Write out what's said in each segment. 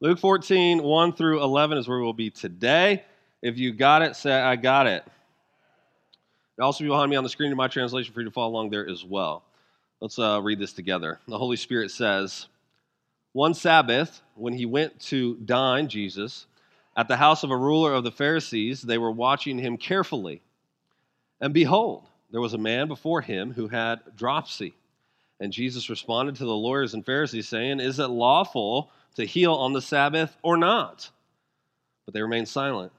Luke 14, 1 through 11 is where we'll be today. If you got it, say, I got it. It'll also be behind me on the screen in my translation for you to follow along there as well. Let's uh, read this together. The Holy Spirit says, One Sabbath, when he went to dine, Jesus, at the house of a ruler of the Pharisees, they were watching him carefully. And behold, there was a man before him who had dropsy. And Jesus responded to the lawyers and Pharisees, saying, Is it lawful to heal on the Sabbath or not? But they remained silent.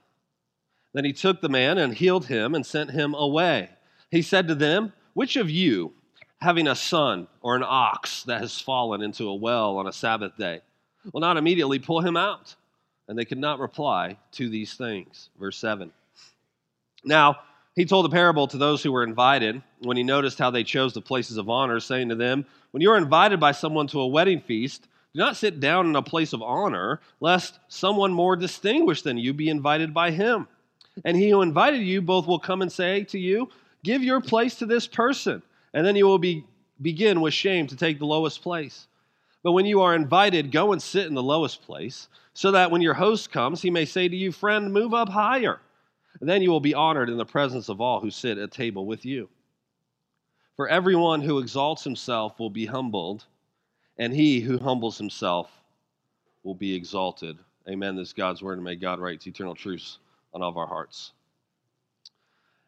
Then he took the man and healed him and sent him away. He said to them, Which of you, having a son or an ox that has fallen into a well on a Sabbath day, will not immediately pull him out? And they could not reply to these things. Verse 7. Now, he told a parable to those who were invited when he noticed how they chose the places of honor, saying to them, When you are invited by someone to a wedding feast, do not sit down in a place of honor, lest someone more distinguished than you be invited by him. And he who invited you both will come and say to you, Give your place to this person. And then you will be, begin with shame to take the lowest place. But when you are invited, go and sit in the lowest place, so that when your host comes, he may say to you, Friend, move up higher. And then you will be honored in the presence of all who sit at table with you. For everyone who exalts himself will be humbled, and he who humbles himself will be exalted. Amen. This is God's word, and may God write eternal truths on all of our hearts.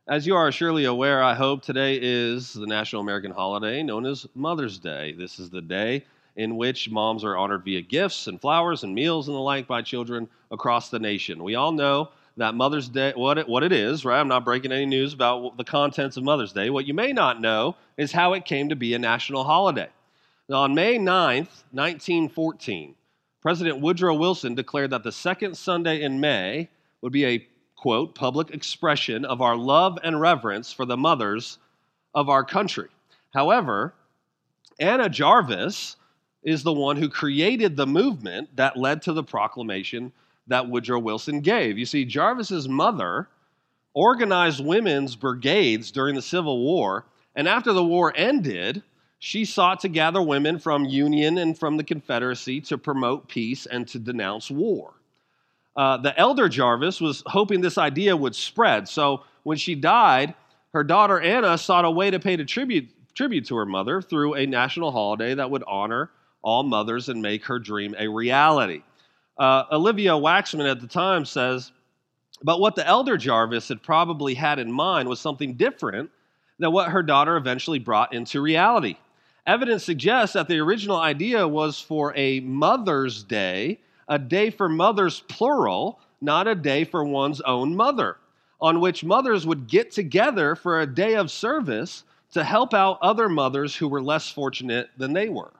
As you are surely aware, I hope today is the National American holiday known as Mother's Day. This is the day in which moms are honored via gifts and flowers and meals and the like by children across the nation. We all know that Mother's Day, what it, what it is, right? I'm not breaking any news about the contents of Mother's Day. What you may not know is how it came to be a national holiday. On May 9th, 1914, President Woodrow Wilson declared that the second Sunday in May would be a, quote, public expression of our love and reverence for the mothers of our country. However, Anna Jarvis is the one who created the movement that led to the proclamation that Woodrow Wilson gave. You see, Jarvis's mother organized women's brigades during the Civil War, and after the war ended, she sought to gather women from Union and from the Confederacy to promote peace and to denounce war. Uh, the elder Jarvis was hoping this idea would spread, so when she died, her daughter Anna sought a way to pay tribute, tribute to her mother through a national holiday that would honor all mothers and make her dream a reality. Uh, Olivia Waxman at the time says, but what the elder Jarvis had probably had in mind was something different than what her daughter eventually brought into reality. Evidence suggests that the original idea was for a Mother's Day, a day for mothers, plural, not a day for one's own mother, on which mothers would get together for a day of service to help out other mothers who were less fortunate than they were.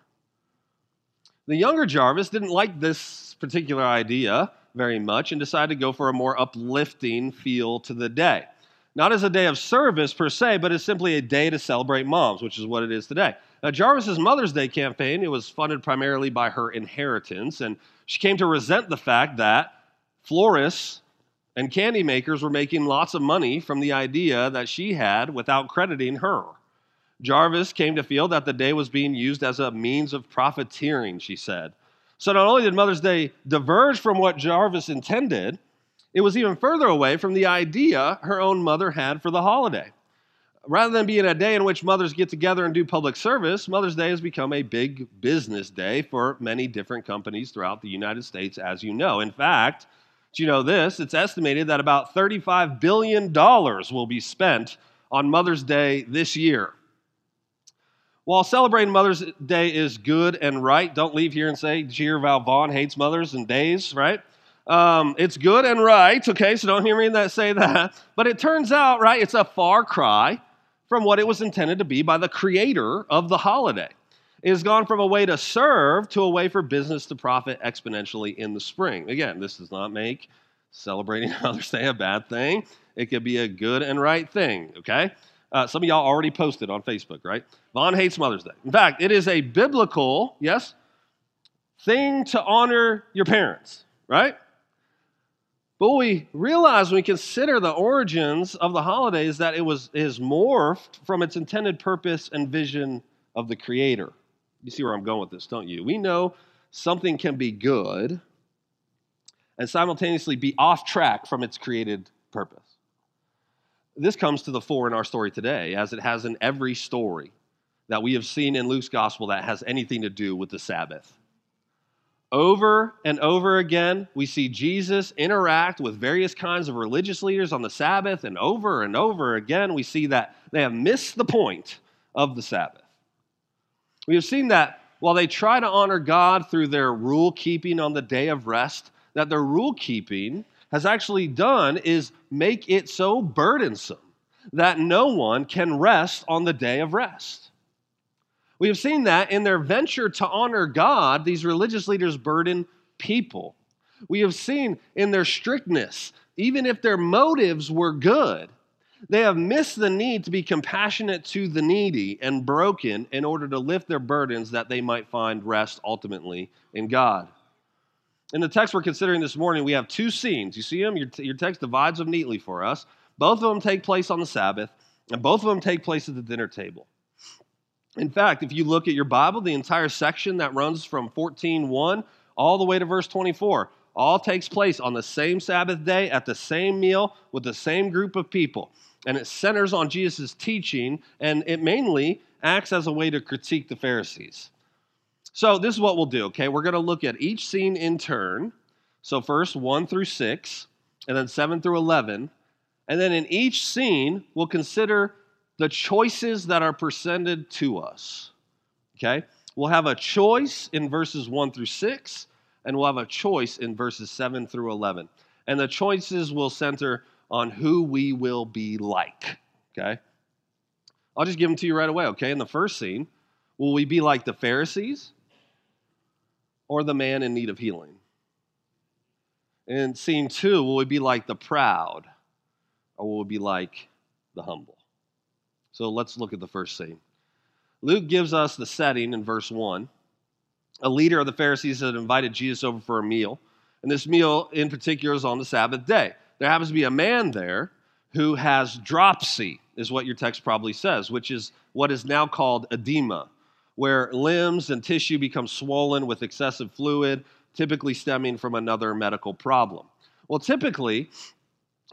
The younger Jarvis didn't like this particular idea very much and decided to go for a more uplifting feel to the day. Not as a day of service per se, but as simply a day to celebrate moms, which is what it is today. Jarvis's Mother's Day campaign, it was funded primarily by her inheritance, and she came to resent the fact that florists and candy makers were making lots of money from the idea that she had without crediting her. Jarvis came to feel that the day was being used as a means of profiteering, she said. So not only did Mother's Day diverge from what Jarvis intended, it was even further away from the idea her own mother had for the holiday. Rather than being a day in which mothers get together and do public service, Mother's Day has become a big business day for many different companies throughout the United States, as you know. In fact, do you know this? It's estimated that about $35 billion will be spent on Mother's Day this year. While celebrating Mother's Day is good and right, don't leave here and say, Did Val Von hates mothers and days, right? Um, it's good and right, okay, so don't hear me that say that. But it turns out, right, it's a far cry from what it was intended to be by the creator of the holiday. It has gone from a way to serve to a way for business to profit exponentially in the spring. Again, this does not make celebrating Mother's Day a bad thing. It could be a good and right thing, okay? Uh, some of y'all already posted on Facebook, right? Von hates Mother's Day. In fact, it is a biblical, yes, thing to honor your parents, right? But we realize when we consider the origins of the holiday is that it was is morphed from its intended purpose and vision of the Creator. You see where I'm going with this, don't you? We know something can be good and simultaneously be off track from its created purpose. This comes to the fore in our story today, as it has in every story that we have seen in Luke's gospel that has anything to do with the Sabbath. Over and over again, we see Jesus interact with various kinds of religious leaders on the Sabbath, and over and over again, we see that they have missed the point of the Sabbath. We have seen that while they try to honor God through their rule keeping on the day of rest, that their rule keeping has actually done is make it so burdensome that no one can rest on the day of rest. We have seen that in their venture to honor God, these religious leaders burden people. We have seen in their strictness, even if their motives were good, they have missed the need to be compassionate to the needy and broken in order to lift their burdens that they might find rest ultimately in God. In the text we're considering this morning, we have two scenes. You see them? Your, your text divides them neatly for us. Both of them take place on the Sabbath, and both of them take place at the dinner table. In fact, if you look at your Bible, the entire section that runs from 14:1 all the way to verse 24 all takes place on the same Sabbath day at the same meal with the same group of people. And it centers on Jesus' teaching, and it mainly acts as a way to critique the Pharisees. So, this is what we'll do, okay? We're going to look at each scene in turn. So, first 1 through 6, and then 7 through 11. And then in each scene, we'll consider the choices that are presented to us. Okay? We'll have a choice in verses 1 through 6, and we'll have a choice in verses 7 through 11. And the choices will center on who we will be like. Okay? I'll just give them to you right away, okay? In the first scene, will we be like the Pharisees or the man in need of healing? In scene two, will we be like the proud or will we be like the humble? So let's look at the first scene. Luke gives us the setting in verse 1. A leader of the Pharisees had invited Jesus over for a meal, and this meal in particular is on the Sabbath day. There happens to be a man there who has dropsy, is what your text probably says, which is what is now called edema, where limbs and tissue become swollen with excessive fluid, typically stemming from another medical problem. Well, typically,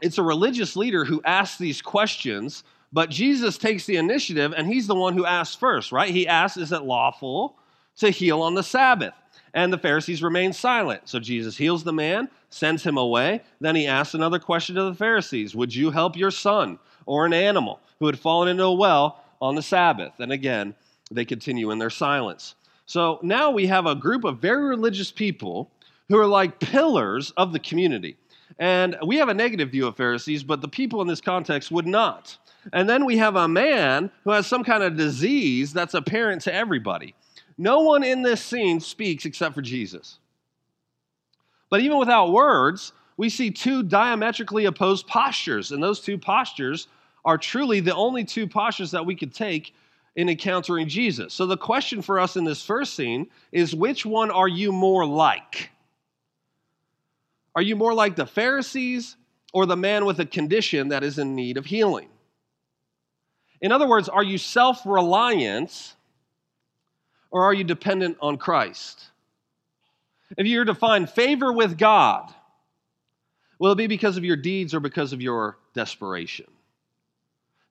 it's a religious leader who asks these questions but Jesus takes the initiative and he's the one who asks first, right? He asks, Is it lawful to heal on the Sabbath? And the Pharisees remain silent. So Jesus heals the man, sends him away. Then he asks another question to the Pharisees Would you help your son or an animal who had fallen into a well on the Sabbath? And again, they continue in their silence. So now we have a group of very religious people who are like pillars of the community. And we have a negative view of Pharisees, but the people in this context would not. And then we have a man who has some kind of disease that's apparent to everybody. No one in this scene speaks except for Jesus. But even without words, we see two diametrically opposed postures, and those two postures are truly the only two postures that we could take in encountering Jesus. So the question for us in this first scene is which one are you more like? Are you more like the Pharisees or the man with a condition that is in need of healing? In other words, are you self reliant or are you dependent on Christ? If you're to find favor with God, will it be because of your deeds or because of your desperation?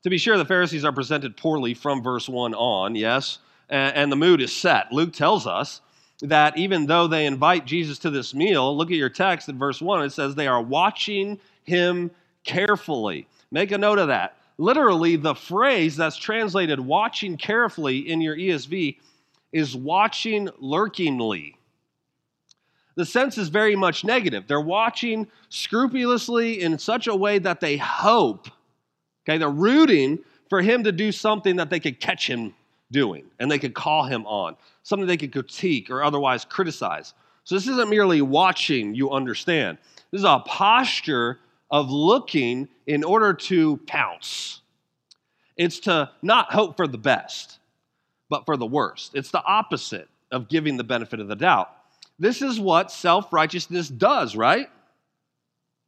To be sure, the Pharisees are presented poorly from verse 1 on, yes, and the mood is set. Luke tells us that even though they invite Jesus to this meal, look at your text in verse 1, it says they are watching him carefully. Make a note of that literally, the phrase that's translated watching carefully in your ESV is watching lurkingly. The sense is very much negative. They're watching scrupulously in such a way that they hope, okay, they're rooting for him to do something that they could catch him doing and they could call him on, something they could critique or otherwise criticize. So this isn't merely watching, you understand. This is a posture of looking in order to pounce. It's to not hope for the best, but for the worst. It's the opposite of giving the benefit of the doubt. This is what self righteousness does, right?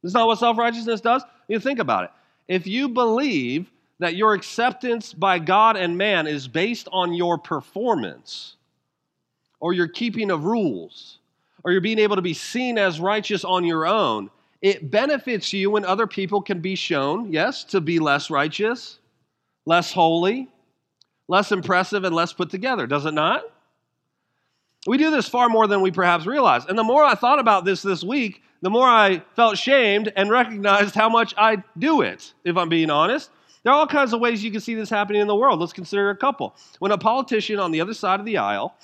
This is not what self righteousness does. You think about it. If you believe that your acceptance by God and man is based on your performance or your keeping of rules, or you're being able to be seen as righteous on your own, it benefits you when other people can be shown, yes, to be less righteous, less holy, less impressive, and less put together, does it not? We do this far more than we perhaps realize. And the more I thought about this this week, the more I felt shamed and recognized how much I do it, if I'm being honest. There are all kinds of ways you can see this happening in the world. Let's consider a couple. When a politician on the other side of the aisle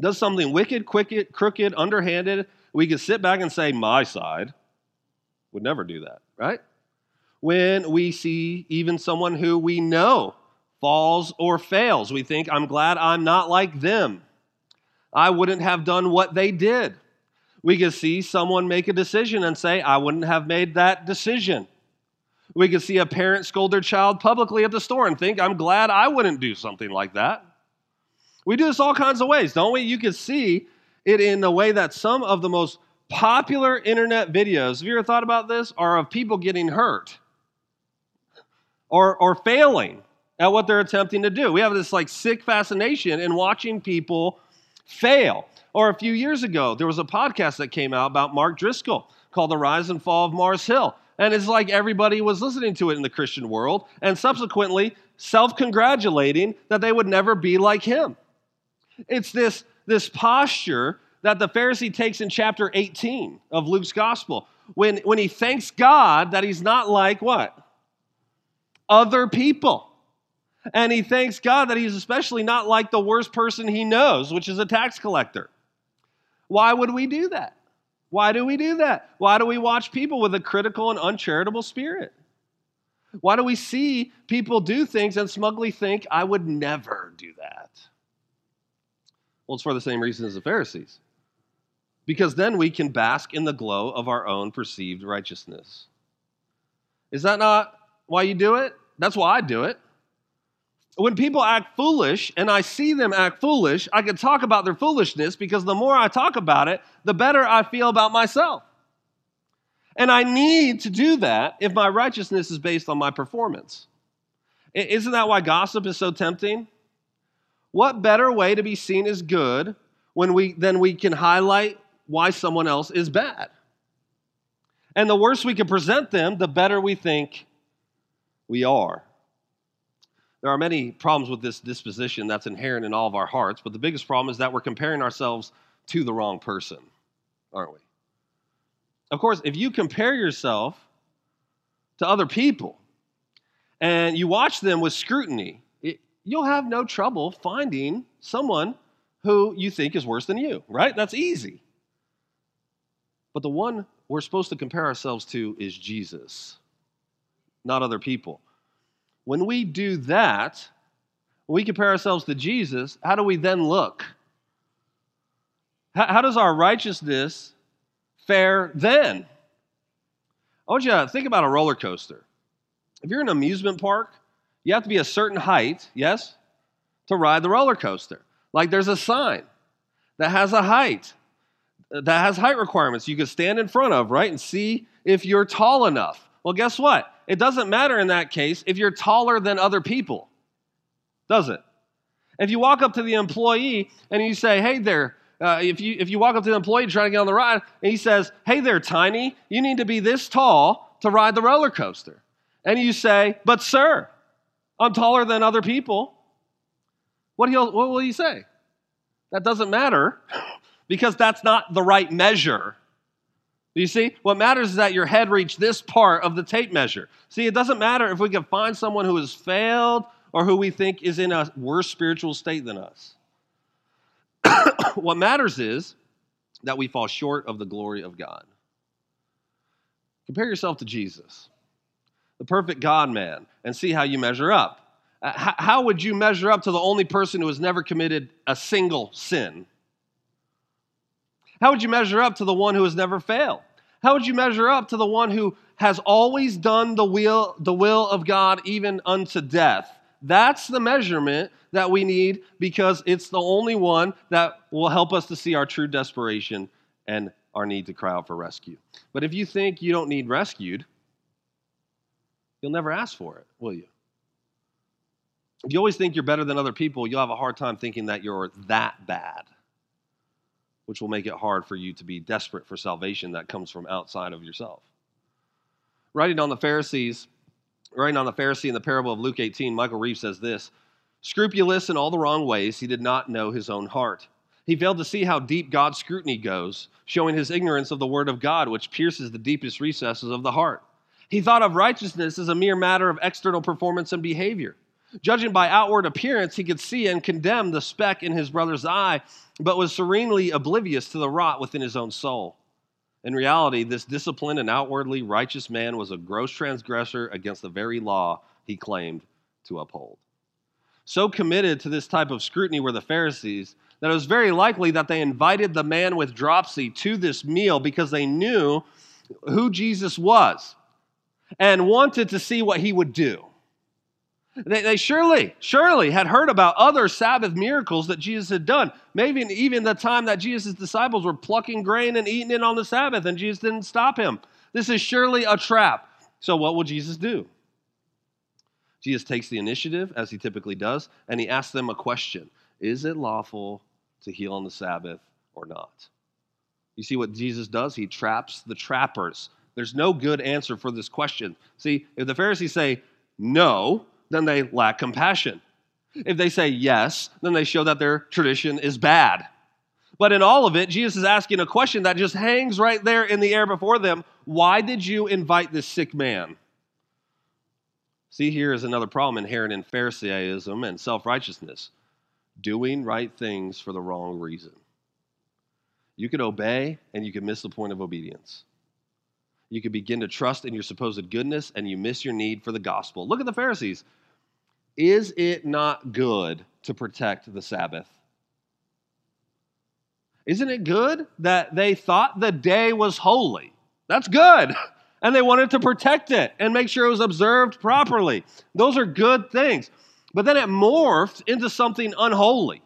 does something wicked, quick, crooked, underhanded, we can sit back and say, My side would never do that, right? When we see even someone who we know falls or fails, we think, I'm glad I'm not like them. I wouldn't have done what they did. We could see someone make a decision and say, I wouldn't have made that decision. We could see a parent scold their child publicly at the store and think, I'm glad I wouldn't do something like that. We do this all kinds of ways, don't we? You can see it in the way that some of the most popular internet videos, have you ever thought about this, are of people getting hurt or, or failing at what they're attempting to do. We have this like sick fascination in watching people fail. Or a few years ago, there was a podcast that came out about Mark Driscoll called The Rise and Fall of Mars Hill. And it's like everybody was listening to it in the Christian world and subsequently self congratulating that they would never be like him. It's this, this posture that the Pharisee takes in chapter 18 of Luke's gospel when, when he thanks God that he's not like what? Other people. And he thanks God that he's especially not like the worst person he knows, which is a tax collector. Why would we do that? Why do we do that? Why do we watch people with a critical and uncharitable spirit? Why do we see people do things and smugly think, I would never do that? Well, it's for the same reason as the Pharisees. Because then we can bask in the glow of our own perceived righteousness. Is that not why you do it? That's why I do it when people act foolish and I see them act foolish, I can talk about their foolishness because the more I talk about it, the better I feel about myself. And I need to do that if my righteousness is based on my performance. Isn't that why gossip is so tempting? What better way to be seen as good when we than we can highlight why someone else is bad? And the worse we can present them, the better we think we are. There are many problems with this disposition that's inherent in all of our hearts, but the biggest problem is that we're comparing ourselves to the wrong person, aren't we? Of course, if you compare yourself to other people and you watch them with scrutiny, it, you'll have no trouble finding someone who you think is worse than you, right? That's easy. But the one we're supposed to compare ourselves to is Jesus, not other people. When we do that, when we compare ourselves to Jesus, how do we then look? How, how does our righteousness fare then? I want you to think about a roller coaster. If you're in an amusement park, you have to be a certain height, yes, to ride the roller coaster. Like there's a sign that has a height, that has height requirements you can stand in front of, right, and see if you're tall enough. Well, guess what? It doesn't matter in that case if you're taller than other people, does it? If you walk up to the employee and you say, hey there, uh, if, you, if you walk up to the employee trying to get on the ride and he says, hey there, tiny, you need to be this tall to ride the roller coaster. And you say, but sir, I'm taller than other people. What, he'll, what will he say? That doesn't matter because that's not the right measure you see? What matters is that your head reach this part of the tape measure. See, it doesn't matter if we can find someone who has failed or who we think is in a worse spiritual state than us. what matters is that we fall short of the glory of God. Compare yourself to Jesus, the perfect God man, and see how you measure up. Uh, how would you measure up to the only person who has never committed a single sin? How would you measure up to the one who has never failed? How would you measure up to the one who has always done the will, the will of God even unto death? That's the measurement that we need because it's the only one that will help us to see our true desperation and our need to cry out for rescue. But if you think you don't need rescued, you'll never ask for it, will you? If you always think you're better than other people, you'll have a hard time thinking that you're that bad. Which will make it hard for you to be desperate for salvation that comes from outside of yourself. Writing on the Pharisees, writing on the Pharisee in the parable of Luke 18, Michael Reeves says this Scrupulous in all the wrong ways, he did not know his own heart. He failed to see how deep God's scrutiny goes, showing his ignorance of the Word of God, which pierces the deepest recesses of the heart. He thought of righteousness as a mere matter of external performance and behavior. Judging by outward appearance, he could see and condemn the speck in his brother's eye, but was serenely oblivious to the rot within his own soul. In reality, this disciplined and outwardly righteous man was a gross transgressor against the very law he claimed to uphold. So committed to this type of scrutiny were the Pharisees that it was very likely that they invited the man with dropsy to this meal because they knew who Jesus was and wanted to see what he would do. They, they, surely, surely had heard about other Sabbath miracles that Jesus had done. Maybe even the time that Jesus' disciples were plucking grain and eating it on the Sabbath, and Jesus didn't stop him. This is surely a trap. So, what will Jesus do? Jesus takes the initiative, as he typically does, and he asks them a question Is it lawful to heal on the Sabbath or not? You see what Jesus does? He traps the trappers. There's no good answer for this question. See, if the Pharisees say no, then they lack compassion. If they say yes, then they show that their tradition is bad. But in all of it, Jesus is asking a question that just hangs right there in the air before them Why did you invite this sick man? See, here is another problem inherent in Pharisaism and self righteousness doing right things for the wrong reason. You could obey and you could miss the point of obedience. You could begin to trust in your supposed goodness and you miss your need for the gospel. Look at the Pharisees. Is it not good to protect the Sabbath? Isn't it good that they thought the day was holy? That's good. And they wanted to protect it and make sure it was observed properly. Those are good things. But then it morphed into something unholy.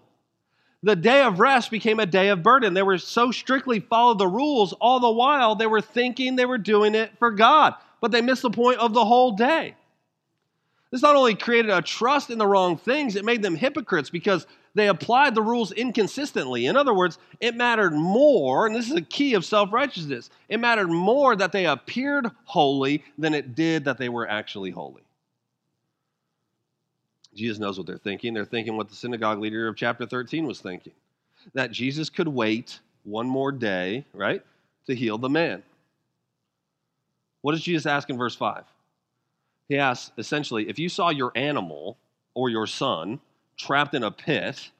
The day of rest became a day of burden. They were so strictly followed the rules, all the while they were thinking they were doing it for God. But they missed the point of the whole day. This not only created a trust in the wrong things, it made them hypocrites because they applied the rules inconsistently. In other words, it mattered more, and this is a key of self righteousness, it mattered more that they appeared holy than it did that they were actually holy. Jesus knows what they're thinking. They're thinking what the synagogue leader of chapter 13 was thinking that Jesus could wait one more day, right, to heal the man. What does Jesus ask in verse 5? He asks essentially, if you saw your animal or your son trapped in a pit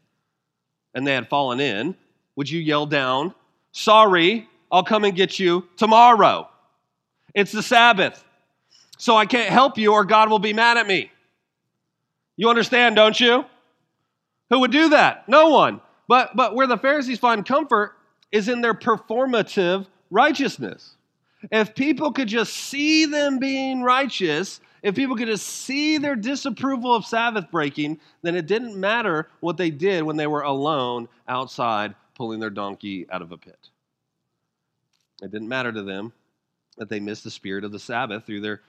and they had fallen in, would you yell down, Sorry, I'll come and get you tomorrow? It's the Sabbath, so I can't help you or God will be mad at me. You understand, don't you? Who would do that? No one. But, but where the Pharisees find comfort is in their performative righteousness. If people could just see them being righteous, if people could just see their disapproval of Sabbath breaking, then it didn't matter what they did when they were alone outside pulling their donkey out of a pit. It didn't matter to them that they missed the spirit of the Sabbath through their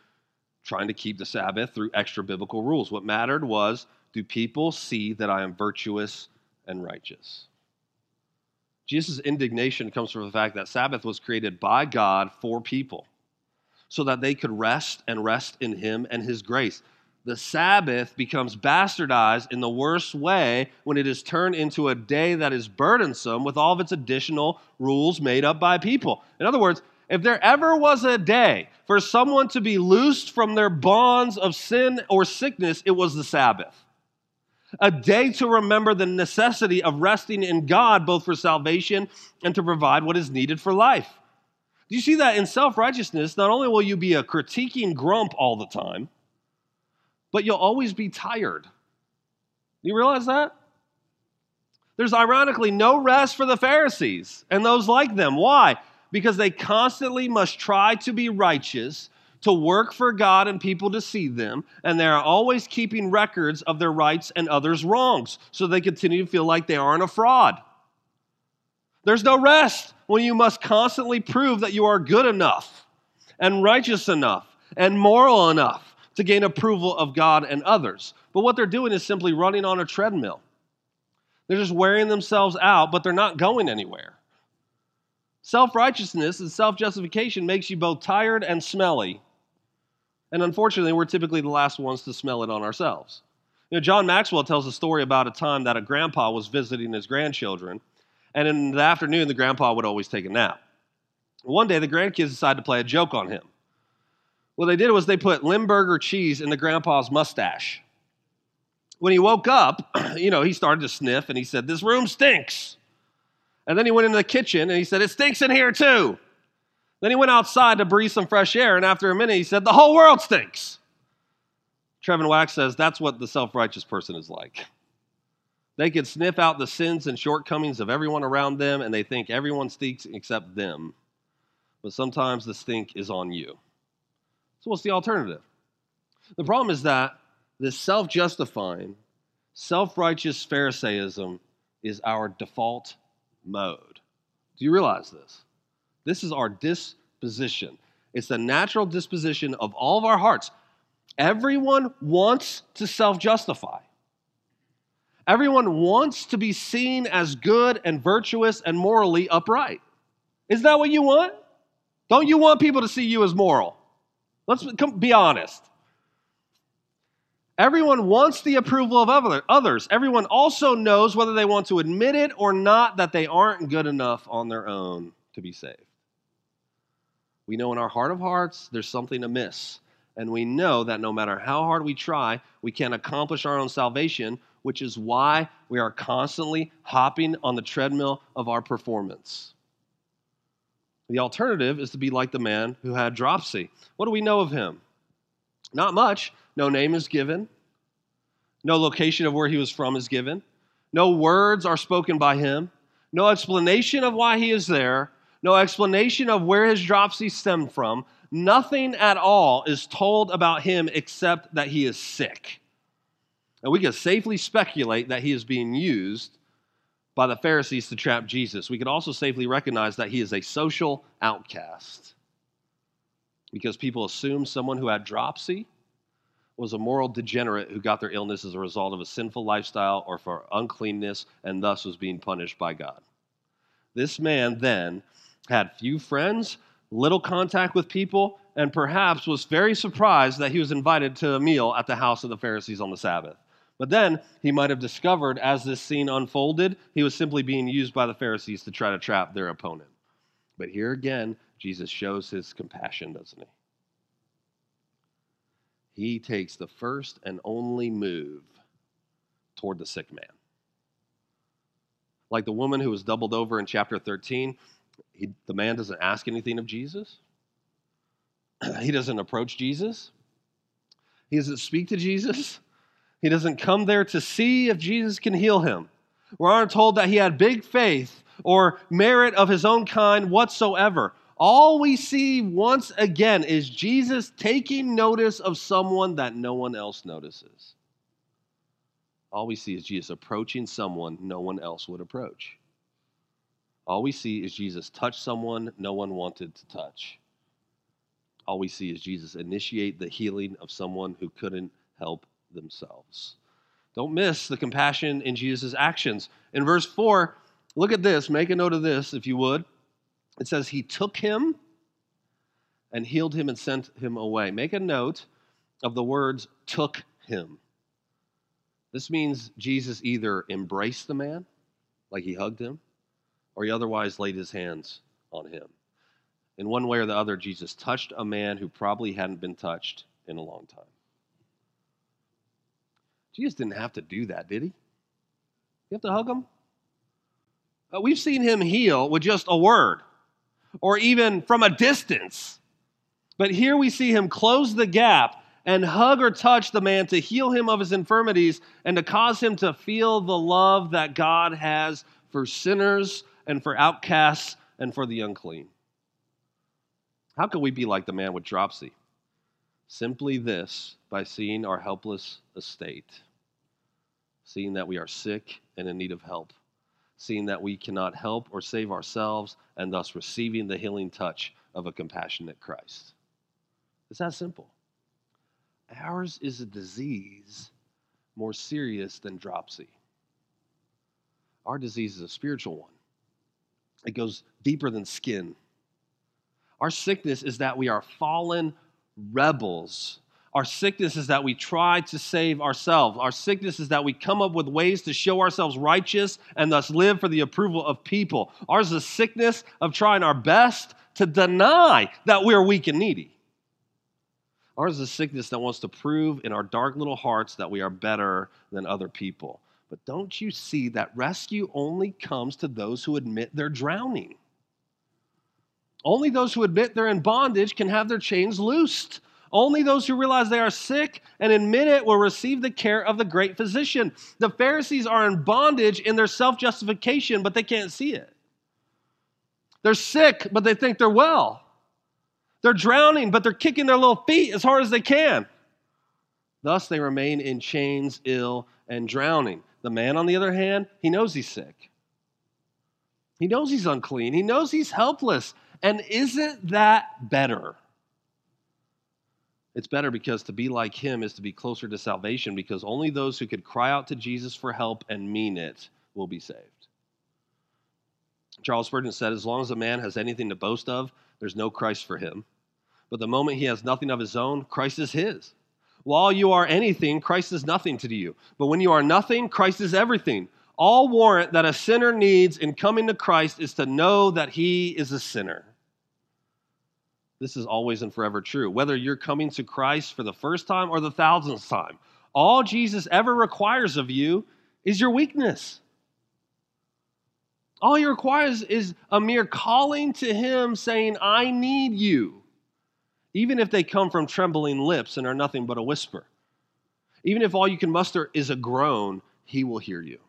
trying to keep the Sabbath through extra biblical rules. What mattered was do people see that I am virtuous and righteous? Jesus' indignation comes from the fact that Sabbath was created by God for people so that they could rest and rest in Him and His grace. The Sabbath becomes bastardized in the worst way when it is turned into a day that is burdensome with all of its additional rules made up by people. In other words, if there ever was a day for someone to be loosed from their bonds of sin or sickness, it was the Sabbath. A day to remember the necessity of resting in God, both for salvation and to provide what is needed for life. Do you see that in self righteousness? Not only will you be a critiquing grump all the time, but you'll always be tired. Do you realize that? There's ironically no rest for the Pharisees and those like them. Why? because they constantly must try to be righteous, to work for God and people to see them, and they are always keeping records of their rights and others' wrongs, so they continue to feel like they aren't a fraud. There's no rest when you must constantly prove that you are good enough and righteous enough and moral enough to gain approval of God and others. But what they're doing is simply running on a treadmill. They're just wearing themselves out, but they're not going anywhere. Self righteousness and self justification makes you both tired and smelly. And unfortunately, we're typically the last ones to smell it on ourselves. You know, John Maxwell tells a story about a time that a grandpa was visiting his grandchildren, and in the afternoon, the grandpa would always take a nap. One day, the grandkids decided to play a joke on him. What they did was they put Limburger cheese in the grandpa's mustache. When he woke up, you know, he started to sniff and he said, This room stinks. And then he went into the kitchen and he said, It stinks in here too. Then he went outside to breathe some fresh air, and after a minute, he said, The whole world stinks. Trevin Wax says that's what the self righteous person is like. They can sniff out the sins and shortcomings of everyone around them, and they think everyone stinks except them. But sometimes the stink is on you. So, what's the alternative? The problem is that this self justifying, self righteous Pharisaism is our default mode. Do you realize this? This is our disposition. It's the natural disposition of all of our hearts. Everyone wants to self justify. Everyone wants to be seen as good and virtuous and morally upright. Is that what you want? Don't you want people to see you as moral? Let's be honest. Everyone wants the approval of others. Everyone also knows whether they want to admit it or not that they aren't good enough on their own to be saved. We know in our heart of hearts there's something amiss. And we know that no matter how hard we try, we can't accomplish our own salvation, which is why we are constantly hopping on the treadmill of our performance. The alternative is to be like the man who had dropsy. What do we know of him? Not much. No name is given, no location of where he was from is given, no words are spoken by him, no explanation of why he is there, no explanation of where his dropsy stemmed from. Nothing at all is told about him except that he is sick. And we can safely speculate that he is being used by the Pharisees to trap Jesus. We can also safely recognize that he is a social outcast because people assume someone who had dropsy was a moral degenerate who got their illness as a result of a sinful lifestyle or for uncleanness and thus was being punished by God. This man then had few friends, little contact with people, and perhaps was very surprised that he was invited to a meal at the house of the Pharisees on the Sabbath. But then he might have discovered as this scene unfolded, he was simply being used by the Pharisees to try to trap their opponent. But here again, Jesus shows his compassion, doesn't he? He takes the first and only move toward the sick man. Like the woman who was doubled over in chapter 13, he, the man doesn't ask anything of Jesus. he doesn't approach Jesus. He doesn't speak to Jesus. He doesn't come there to see if Jesus can heal him. We aren't told that he had big faith or merit of his own kind whatsoever. All we see once again is Jesus taking notice of someone that no one else notices. All we see is Jesus approaching someone no one else would approach. All we see is Jesus touch someone no one wanted to touch. All we see is Jesus initiate the healing of someone who couldn't help themselves. Don't miss the compassion in Jesus' actions. In verse 4, look at this. Make a note of this, if you would. It says, He took him and healed him and sent him away. Make a note of the words took him. This means Jesus either embraced the man, like he hugged him, or he otherwise laid his hands on him. In one way or the other, Jesus touched a man who probably hadn't been touched in a long time. Jesus didn't have to do that, did he? You have to hug him? Uh, we've seen him heal with just a word or even from a distance. But here we see him close the gap and hug or touch the man to heal him of his infirmities and to cause him to feel the love that God has for sinners and for outcasts and for the unclean. How can we be like the man with dropsy? Simply this by seeing our helpless estate, seeing that we are sick and in need of help, seeing that we cannot help or save ourselves, and thus receiving the healing touch of a compassionate Christ. It's that simple. Ours is a disease more serious than dropsy. Our disease is a spiritual one. it goes deeper than skin. Our sickness is that we are fallen rebels. Our sickness is that we try to save ourselves. Our sickness is that we come up with ways to show ourselves righteous and thus live for the approval of people. Ours is a sickness of trying our best to deny that we're weak and needy. Ours is a sickness that wants to prove in our dark little hearts that we are better than other people. But don't you see that rescue only comes to those who admit they're drowning? Only those who admit they're in bondage can have their chains loosed. Only those who realize they are sick and admit it will receive the care of the great physician. The Pharisees are in bondage in their self justification, but they can't see it. They're sick, but they think they're well. They're drowning, but they're kicking their little feet as hard as they can. Thus, they remain in chains, ill, and drowning. The man, on the other hand, he knows he's sick. He knows he's unclean. He knows he's helpless. And isn't that better? It's better because to be like him is to be closer to salvation because only those who could cry out to Jesus for help and mean it will be saved. Charles Spurgeon said, As long as a man has anything to boast of, there's no Christ for him. But the moment he has nothing of his own, Christ is his. While you are anything, Christ is nothing to you. But when you are nothing, Christ is everything. All warrant that a sinner needs in coming to Christ is to know that he is a sinner. This is always and forever true. Whether you're coming to Christ for the first time or the thousandth time, all Jesus ever requires of you is your weakness. All he requires is a mere calling to him saying, I need you, even if they come from trembling lips and are nothing but a whisper. Even if all you can muster is a groan, he will hear you.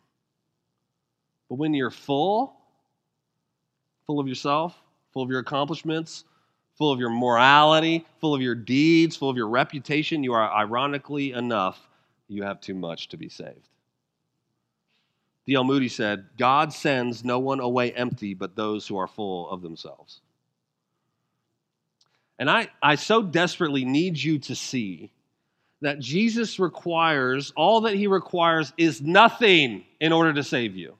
But when you're full, full of yourself, full of your accomplishments, full of your morality, full of your deeds, full of your reputation, you are ironically enough, you have too much to be saved. D.L. Moody said, God sends no one away empty but those who are full of themselves. And I, I so desperately need you to see that Jesus requires, all that he requires is nothing in order to save you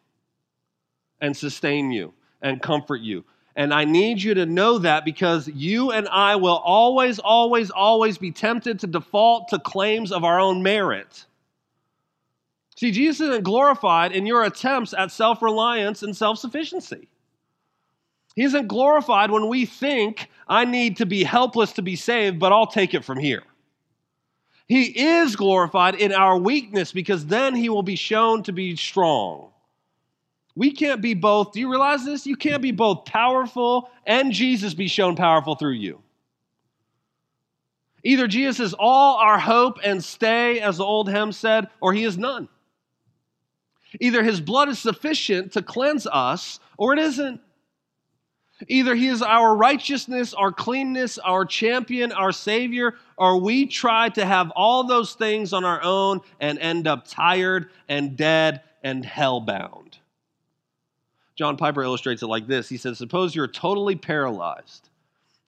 and sustain you and comfort you. And I need you to know that because you and I will always, always, always be tempted to default to claims of our own merit. See, Jesus isn't glorified in your attempts at self reliance and self sufficiency. He isn't glorified when we think, I need to be helpless to be saved, but I'll take it from here. He is glorified in our weakness because then he will be shown to be strong. We can't be both. Do you realize this? You can't be both powerful and Jesus be shown powerful through you. Either Jesus is all our hope and stay, as the old hymn said, or he is none. Either his blood is sufficient to cleanse us, or it isn't. Either he is our righteousness, our cleanness, our champion, our savior, or we try to have all those things on our own and end up tired and dead and hellbound. John Piper illustrates it like this He says, Suppose you're totally paralyzed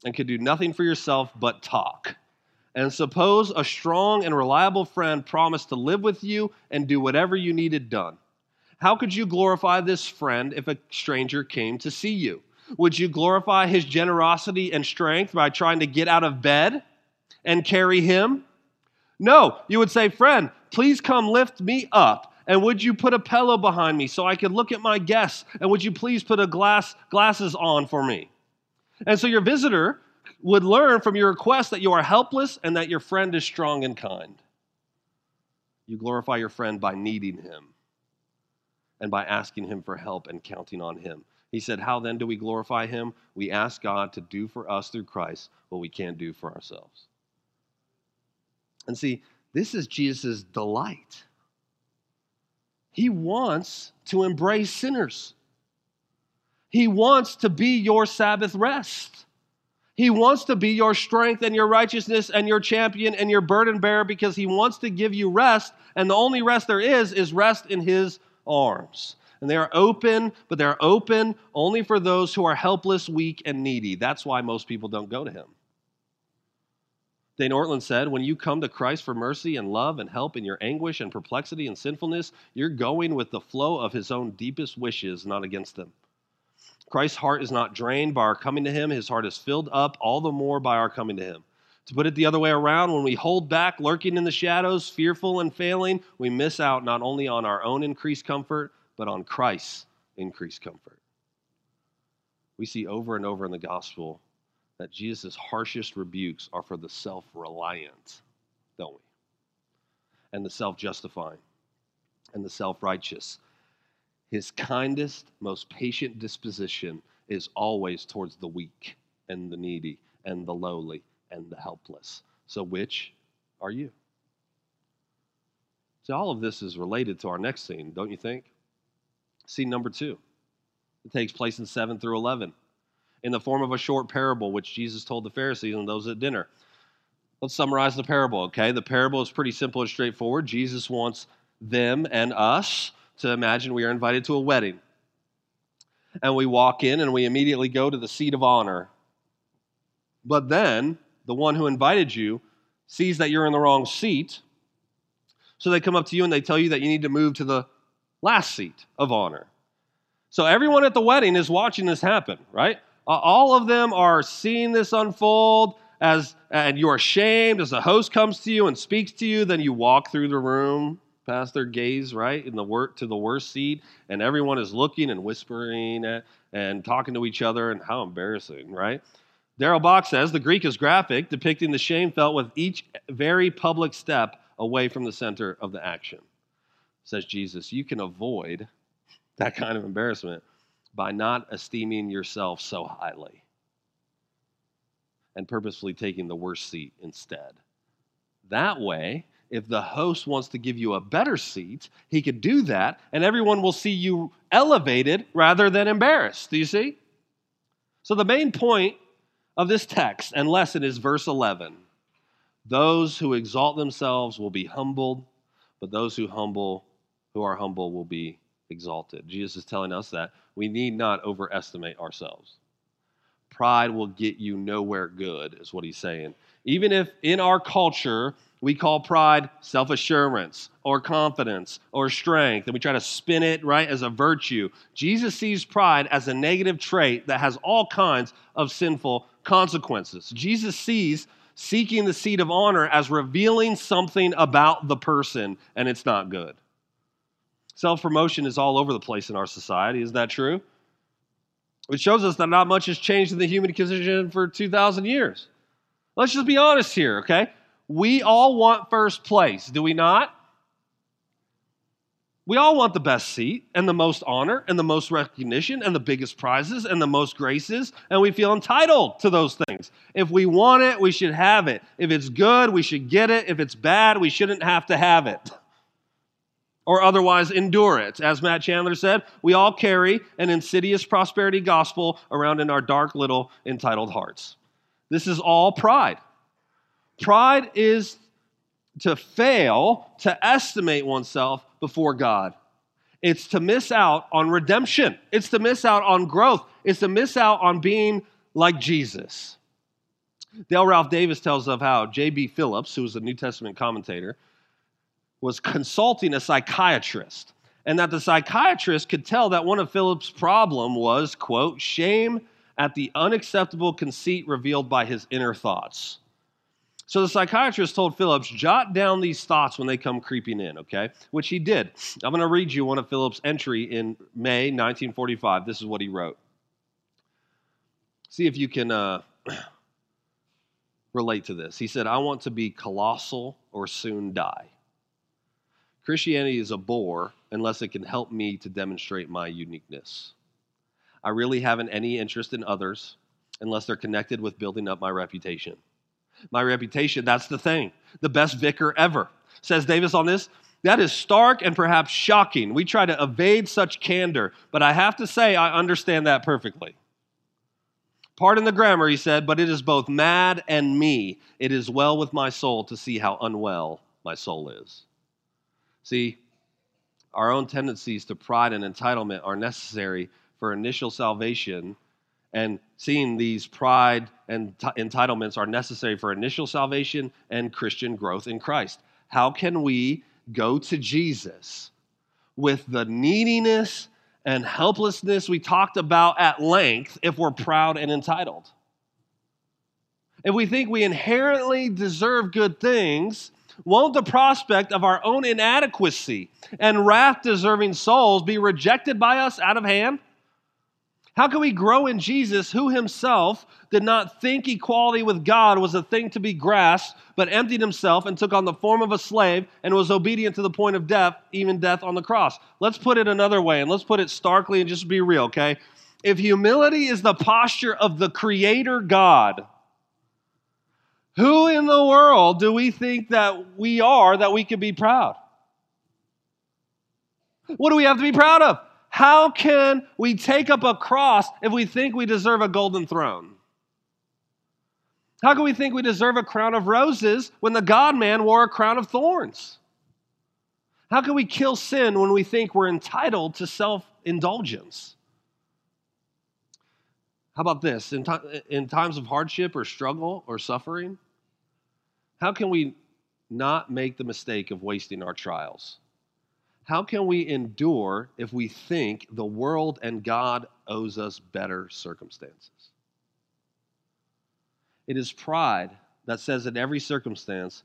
and could do nothing for yourself but talk. And suppose a strong and reliable friend promised to live with you and do whatever you needed done. How could you glorify this friend if a stranger came to see you? Would you glorify his generosity and strength by trying to get out of bed and carry him? No, you would say, Friend, please come lift me up and would you put a pillow behind me so I could look at my guests? And would you please put a glass glasses on for me? And so your visitor would learn from your request that you are helpless and that your friend is strong and kind. You glorify your friend by needing him and by asking him for help and counting on him. He said, How then do we glorify him? We ask God to do for us through Christ what we can't do for ourselves. And see, this is Jesus' delight. He wants to embrace sinners. He wants to be your Sabbath rest. He wants to be your strength and your righteousness and your champion and your burden bearer because he wants to give you rest. And the only rest there is is rest in his arms. And they are open, but they're open only for those who are helpless, weak, and needy. That's why most people don't go to him. Dane Ortlund said, When you come to Christ for mercy and love and help in your anguish and perplexity and sinfulness, you're going with the flow of his own deepest wishes, not against them. Christ's heart is not drained by our coming to him, his heart is filled up all the more by our coming to him. To put it the other way around, when we hold back, lurking in the shadows, fearful and failing, we miss out not only on our own increased comfort, but on Christ's increased comfort. We see over and over in the gospel that Jesus' harshest rebukes are for the self reliant, don't we? And the self justifying and the self righteous. His kindest, most patient disposition is always towards the weak and the needy and the lowly and the helpless. So, which are you? So, all of this is related to our next scene, don't you think? Scene number two. It takes place in 7 through 11 in the form of a short parable, which Jesus told the Pharisees and those at dinner. Let's summarize the parable, okay? The parable is pretty simple and straightforward. Jesus wants them and us to imagine we are invited to a wedding. And we walk in and we immediately go to the seat of honor. But then the one who invited you sees that you're in the wrong seat. So they come up to you and they tell you that you need to move to the last seat of honor. So everyone at the wedding is watching this happen, right? Uh, all of them are seeing this unfold as and you are shamed as the host comes to you and speaks to you, then you walk through the room past their gaze, right, in the to the worst seat, and everyone is looking and whispering and talking to each other, and how embarrassing, right? Darrell Bock says the Greek is graphic, depicting the shame felt with each very public step away from the center of the action. Says Jesus, you can avoid that kind of embarrassment by not esteeming yourself so highly and purposefully taking the worst seat instead. That way, if the host wants to give you a better seat, he could do that, and everyone will see you elevated rather than embarrassed. Do you see? So, the main point of this text and lesson is verse 11 Those who exalt themselves will be humbled, but those who humble, who are humble, will be exalted. Jesus is telling us that we need not overestimate ourselves. Pride will get you nowhere good, is what he's saying. Even if in our culture we call pride self assurance or confidence or strength, and we try to spin it right as a virtue, Jesus sees pride as a negative trait that has all kinds of sinful consequences. Jesus sees seeking the seat of honor as revealing something about the person, and it's not good. Self promotion is all over the place in our society. Is that true? It shows us that not much has changed in the human condition for 2,000 years. Let's just be honest here, okay? We all want first place, do we not? We all want the best seat and the most honor and the most recognition and the biggest prizes and the most graces, and we feel entitled to those things. If we want it, we should have it. If it's good, we should get it. If it's bad, we shouldn't have to have it or otherwise endure it. As Matt Chandler said, we all carry an insidious prosperity gospel around in our dark little entitled hearts. This is all pride. Pride is to fail to estimate oneself before God. It's to miss out on redemption. It's to miss out on growth. It's to miss out on being like Jesus. Dale Ralph Davis tells of how J.B. Phillips, who was a New Testament commentator, was consulting a psychiatrist and that the psychiatrist could tell that one of Phillips' problem was, quote, shame at the unacceptable conceit revealed by his inner thoughts. So the psychiatrist told Phillips, jot down these thoughts when they come creeping in, okay? Which he did. I'm going to read you one of Phillips' entry in May 1945. This is what he wrote. See if you can uh, relate to this. He said, I want to be colossal or soon die. Christianity is a bore unless it can help me to demonstrate my uniqueness. I really haven't any interest in others unless they're connected with building up my reputation. My reputation, that's the thing. The best vicar ever. Says Davis on this, that is stark and perhaps shocking. We try to evade such candor, but I have to say I understand that perfectly. Pardon the grammar, he said, but it is both mad and me. It is well with my soul to see how unwell my soul is. See, our own tendencies to pride and entitlement are necessary for initial salvation, and seeing these pride and t- entitlements are necessary for initial salvation and Christian growth in Christ. How can we go to Jesus with the neediness and helplessness we talked about at length if we're proud and entitled. If we think we inherently deserve good things, won't the prospect of our own inadequacy and wrath deserving souls be rejected by us out of hand? How can we grow in Jesus, who himself did not think equality with God was a thing to be grasped, but emptied himself and took on the form of a slave and was obedient to the point of death, even death on the cross? Let's put it another way, and let's put it starkly and just be real, okay? If humility is the posture of the Creator God, who in the world do we think that we are that we can be proud? What do we have to be proud of? How can we take up a cross if we think we deserve a golden throne? How can we think we deserve a crown of roses when the God man wore a crown of thorns? How can we kill sin when we think we're entitled to self indulgence? How about this? In, in times of hardship or struggle or suffering, how can we not make the mistake of wasting our trials? How can we endure if we think the world and God owes us better circumstances? It is pride that says in every circumstance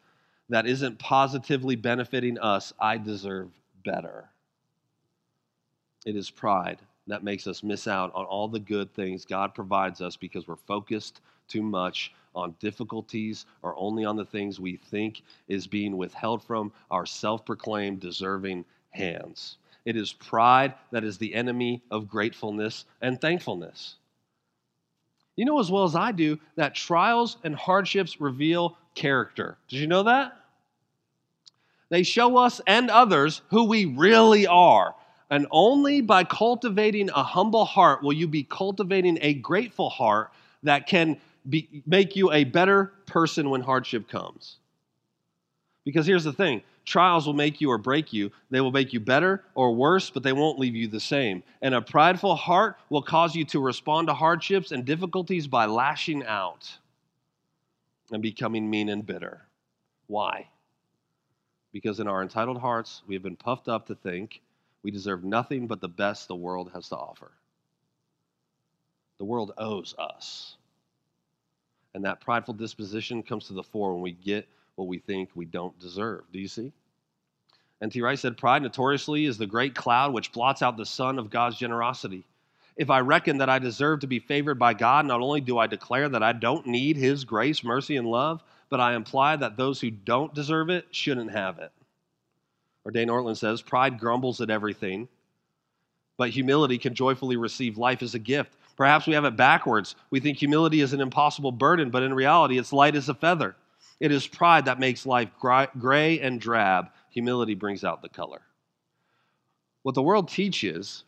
that isn't positively benefiting us, I deserve better. It is pride that makes us miss out on all the good things God provides us because we're focused too much on difficulties or only on the things we think is being withheld from our self proclaimed deserving hands. It is pride that is the enemy of gratefulness and thankfulness. You know as well as I do that trials and hardships reveal character. Did you know that? They show us and others who we really are. And only by cultivating a humble heart will you be cultivating a grateful heart that can be, make you a better person when hardship comes. Because here's the thing trials will make you or break you. They will make you better or worse, but they won't leave you the same. And a prideful heart will cause you to respond to hardships and difficulties by lashing out and becoming mean and bitter. Why? Because in our entitled hearts, we have been puffed up to think we deserve nothing but the best the world has to offer. The world owes us. And that prideful disposition comes to the fore when we get what we think we don't deserve. Do you see? N.T. Wright said, Pride notoriously is the great cloud which blots out the sun of God's generosity. If I reckon that I deserve to be favored by God, not only do I declare that I don't need His grace, mercy, and love, but I imply that those who don't deserve it shouldn't have it. Or Dane Ortlund says, Pride grumbles at everything, but humility can joyfully receive life as a gift. Perhaps we have it backwards. We think humility is an impossible burden, but in reality, it's light as a feather. It is pride that makes life gray and drab. Humility brings out the color. What the world teaches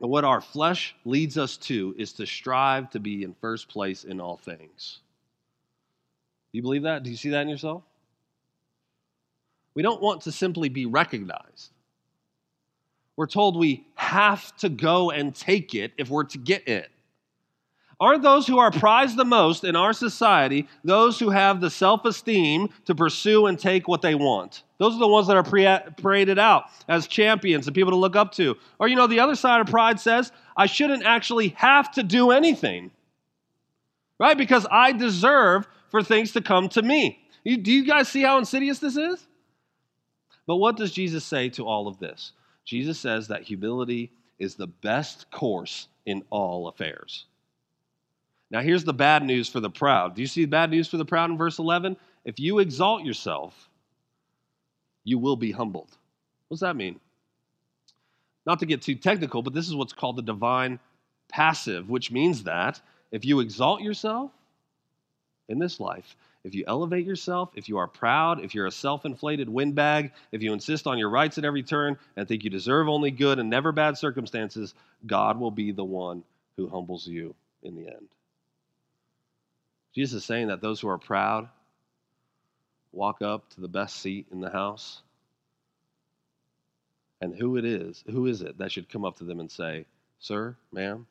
and what our flesh leads us to is to strive to be in first place in all things. Do you believe that? Do you see that in yourself? We don't want to simply be recognized. We're told we have to go and take it if we're to get it. Aren't those who are prized the most in our society those who have the self esteem to pursue and take what they want? Those are the ones that are paraded out as champions and people to look up to. Or, you know, the other side of pride says, I shouldn't actually have to do anything, right? Because I deserve for things to come to me. Do you guys see how insidious this is? But what does Jesus say to all of this? Jesus says that humility is the best course in all affairs. Now, here's the bad news for the proud. Do you see the bad news for the proud in verse 11? If you exalt yourself, you will be humbled. What does that mean? Not to get too technical, but this is what's called the divine passive, which means that if you exalt yourself in this life, if you elevate yourself, if you are proud, if you're a self inflated windbag, if you insist on your rights at every turn and think you deserve only good and never bad circumstances, God will be the one who humbles you in the end. Jesus is saying that those who are proud walk up to the best seat in the house. And who it is, who is it that should come up to them and say, Sir, ma'am,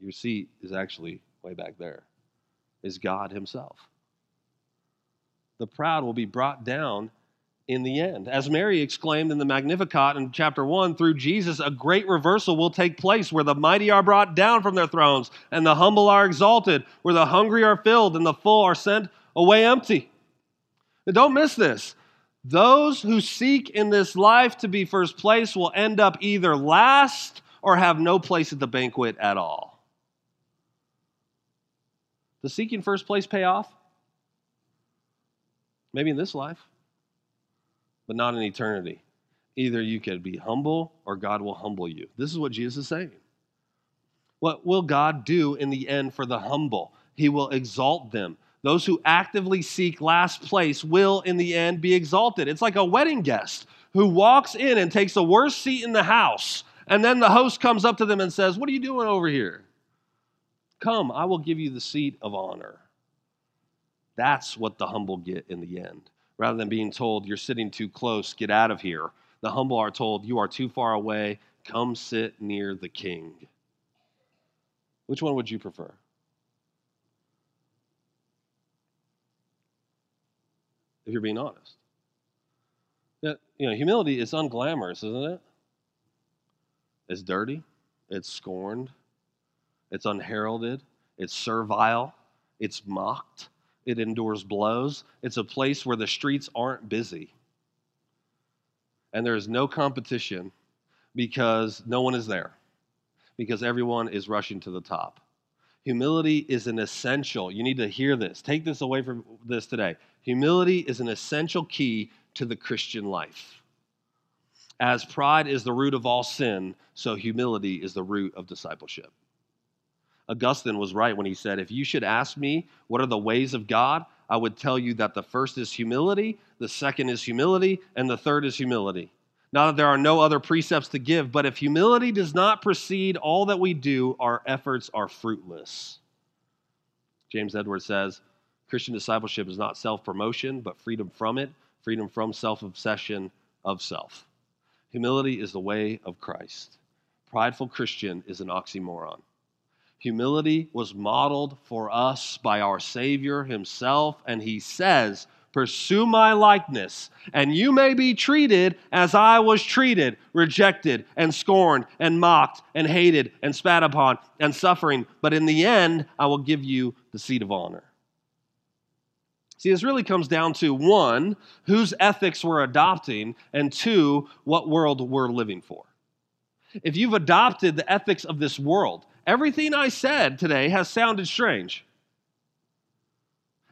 your seat is actually way back there, is God Himself. The proud will be brought down in the end. As Mary exclaimed in the Magnificat in chapter 1, through Jesus, a great reversal will take place where the mighty are brought down from their thrones and the humble are exalted, where the hungry are filled and the full are sent away empty. And don't miss this. Those who seek in this life to be first place will end up either last or have no place at the banquet at all. Does seeking first place pay off? Maybe in this life but not in eternity. Either you can be humble or God will humble you. This is what Jesus is saying. What will God do in the end for the humble? He will exalt them. Those who actively seek last place will, in the end, be exalted. It's like a wedding guest who walks in and takes the worst seat in the house, and then the host comes up to them and says, What are you doing over here? Come, I will give you the seat of honor. That's what the humble get in the end rather than being told, You're sitting too close, get out of here. The humble are told, You are too far away, come sit near the king. Which one would you prefer? If you're being honest. You know, humility is unglamorous, isn't it? It's dirty, it's scorned, it's unheralded, it's servile, it's mocked, it endures blows. It's a place where the streets aren't busy. And there is no competition because no one is there, because everyone is rushing to the top. Humility is an essential. You need to hear this. Take this away from this today. Humility is an essential key to the Christian life. As pride is the root of all sin, so humility is the root of discipleship. Augustine was right when he said, If you should ask me what are the ways of God, I would tell you that the first is humility, the second is humility, and the third is humility. Not that there are no other precepts to give, but if humility does not precede all that we do, our efforts are fruitless. James Edwards says, Christian discipleship is not self promotion, but freedom from it, freedom from self obsession of self. Humility is the way of Christ. Prideful Christian is an oxymoron. Humility was modeled for us by our Savior Himself, and He says, Pursue my likeness, and you may be treated as I was treated, rejected and scorned and mocked and hated and spat upon and suffering. But in the end, I will give you the seat of honor. See, this really comes down to one, whose ethics we're adopting, and two, what world we're living for. If you've adopted the ethics of this world, everything I said today has sounded strange.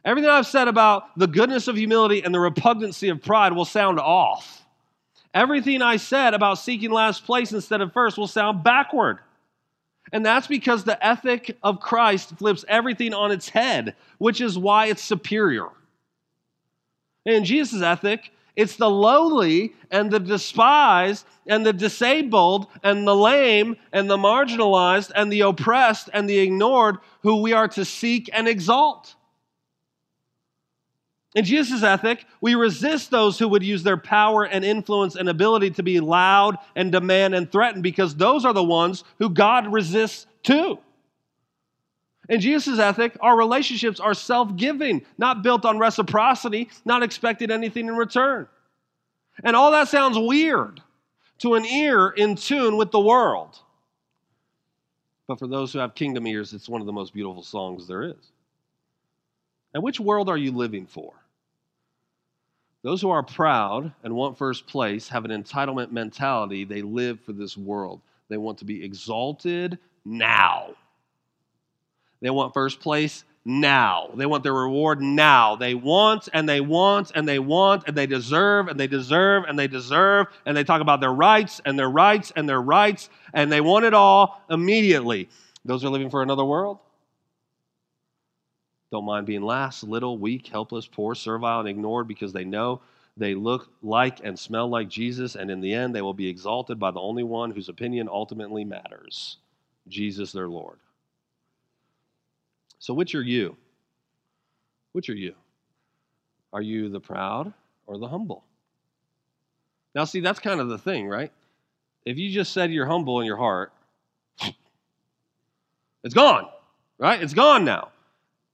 Everything I've said about the goodness of humility and the repugnancy of pride will sound off. Everything I said about seeking last place instead of first will sound backward. And that's because the ethic of Christ flips everything on its head, which is why it's superior. In Jesus' ethic, it's the lowly and the despised and the disabled and the lame and the marginalized and the oppressed and the ignored who we are to seek and exalt. In Jesus' ethic, we resist those who would use their power and influence and ability to be loud and demand and threaten because those are the ones who God resists too. In Jesus' ethic, our relationships are self giving, not built on reciprocity, not expecting anything in return. And all that sounds weird to an ear in tune with the world. But for those who have kingdom ears, it's one of the most beautiful songs there is. And which world are you living for? Those who are proud and want first place have an entitlement mentality. They live for this world. They want to be exalted now. They want first place now. They want their reward now. They want and they want and they want and they deserve and they deserve and they deserve and they talk about their rights and their rights and their rights and they want it all immediately. Those are living for another world. Don't mind being last, little, weak, helpless, poor, servile, and ignored because they know they look like and smell like Jesus, and in the end, they will be exalted by the only one whose opinion ultimately matters Jesus, their Lord. So, which are you? Which are you? Are you the proud or the humble? Now, see, that's kind of the thing, right? If you just said you're humble in your heart, it's gone, right? It's gone now.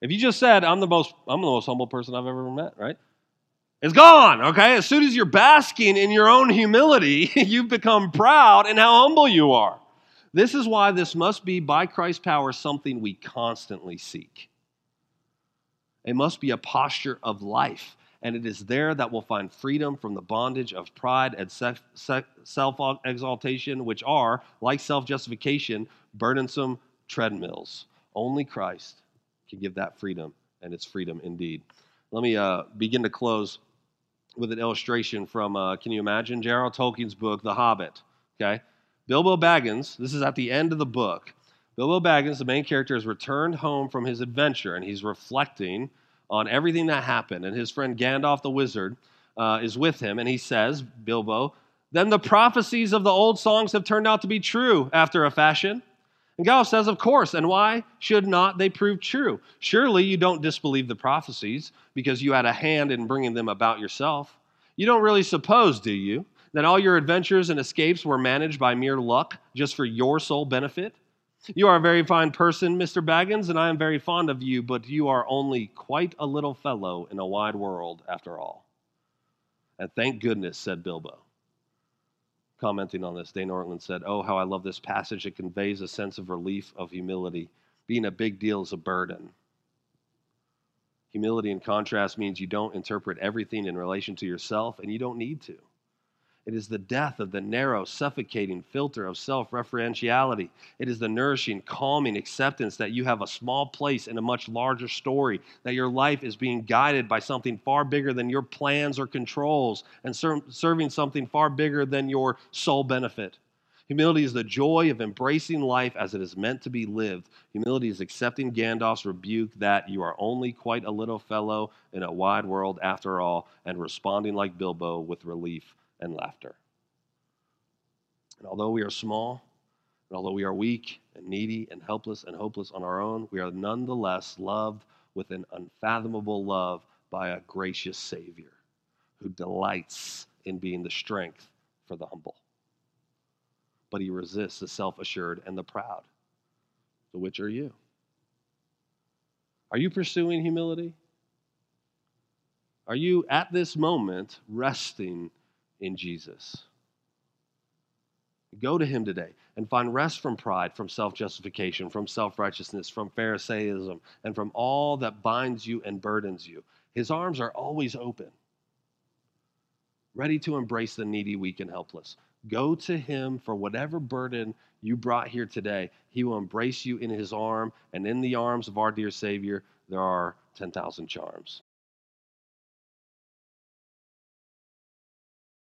If you just said, I'm the most, I'm the most humble person I've ever met, right? It's gone, okay? As soon as you're basking in your own humility, you've become proud in how humble you are. This is why this must be, by Christ's power, something we constantly seek. It must be a posture of life, and it is there that we'll find freedom from the bondage of pride and self exaltation, which are, like self justification, burdensome treadmills. Only Christ can give that freedom, and it's freedom indeed. Let me uh, begin to close with an illustration from, uh, can you imagine, J.R.R. Tolkien's book, The Hobbit. Okay? Bilbo Baggins, this is at the end of the book. Bilbo Baggins, the main character, has returned home from his adventure and he's reflecting on everything that happened. And his friend Gandalf the wizard uh, is with him and he says, Bilbo, then the prophecies of the old songs have turned out to be true after a fashion. And Gandalf says, Of course. And why should not they prove true? Surely you don't disbelieve the prophecies because you had a hand in bringing them about yourself. You don't really suppose, do you, that all your adventures and escapes were managed by mere luck just for your sole benefit? You are a very fine person, Mr. Baggins, and I am very fond of you, but you are only quite a little fellow in a wide world after all. And thank goodness, said Bilbo. Commenting on this, Dane Ortlund said, Oh, how I love this passage. It conveys a sense of relief, of humility. Being a big deal is a burden. Humility, in contrast, means you don't interpret everything in relation to yourself, and you don't need to. It is the death of the narrow, suffocating filter of self referentiality. It is the nourishing, calming acceptance that you have a small place in a much larger story, that your life is being guided by something far bigger than your plans or controls, and ser- serving something far bigger than your sole benefit. Humility is the joy of embracing life as it is meant to be lived. Humility is accepting Gandalf's rebuke that you are only quite a little fellow in a wide world after all, and responding like Bilbo with relief and laughter. And although we are small, and although we are weak and needy and helpless and hopeless on our own, we are nonetheless loved with an unfathomable love by a gracious Savior who delights in being the strength for the humble. But he resists the self assured and the proud. So, which are you? Are you pursuing humility? Are you at this moment resting in Jesus. Go to him today and find rest from pride, from self justification, from self righteousness, from Pharisaism, and from all that binds you and burdens you. His arms are always open, ready to embrace the needy, weak, and helpless. Go to him for whatever burden you brought here today. He will embrace you in his arm, and in the arms of our dear Savior, there are 10,000 charms.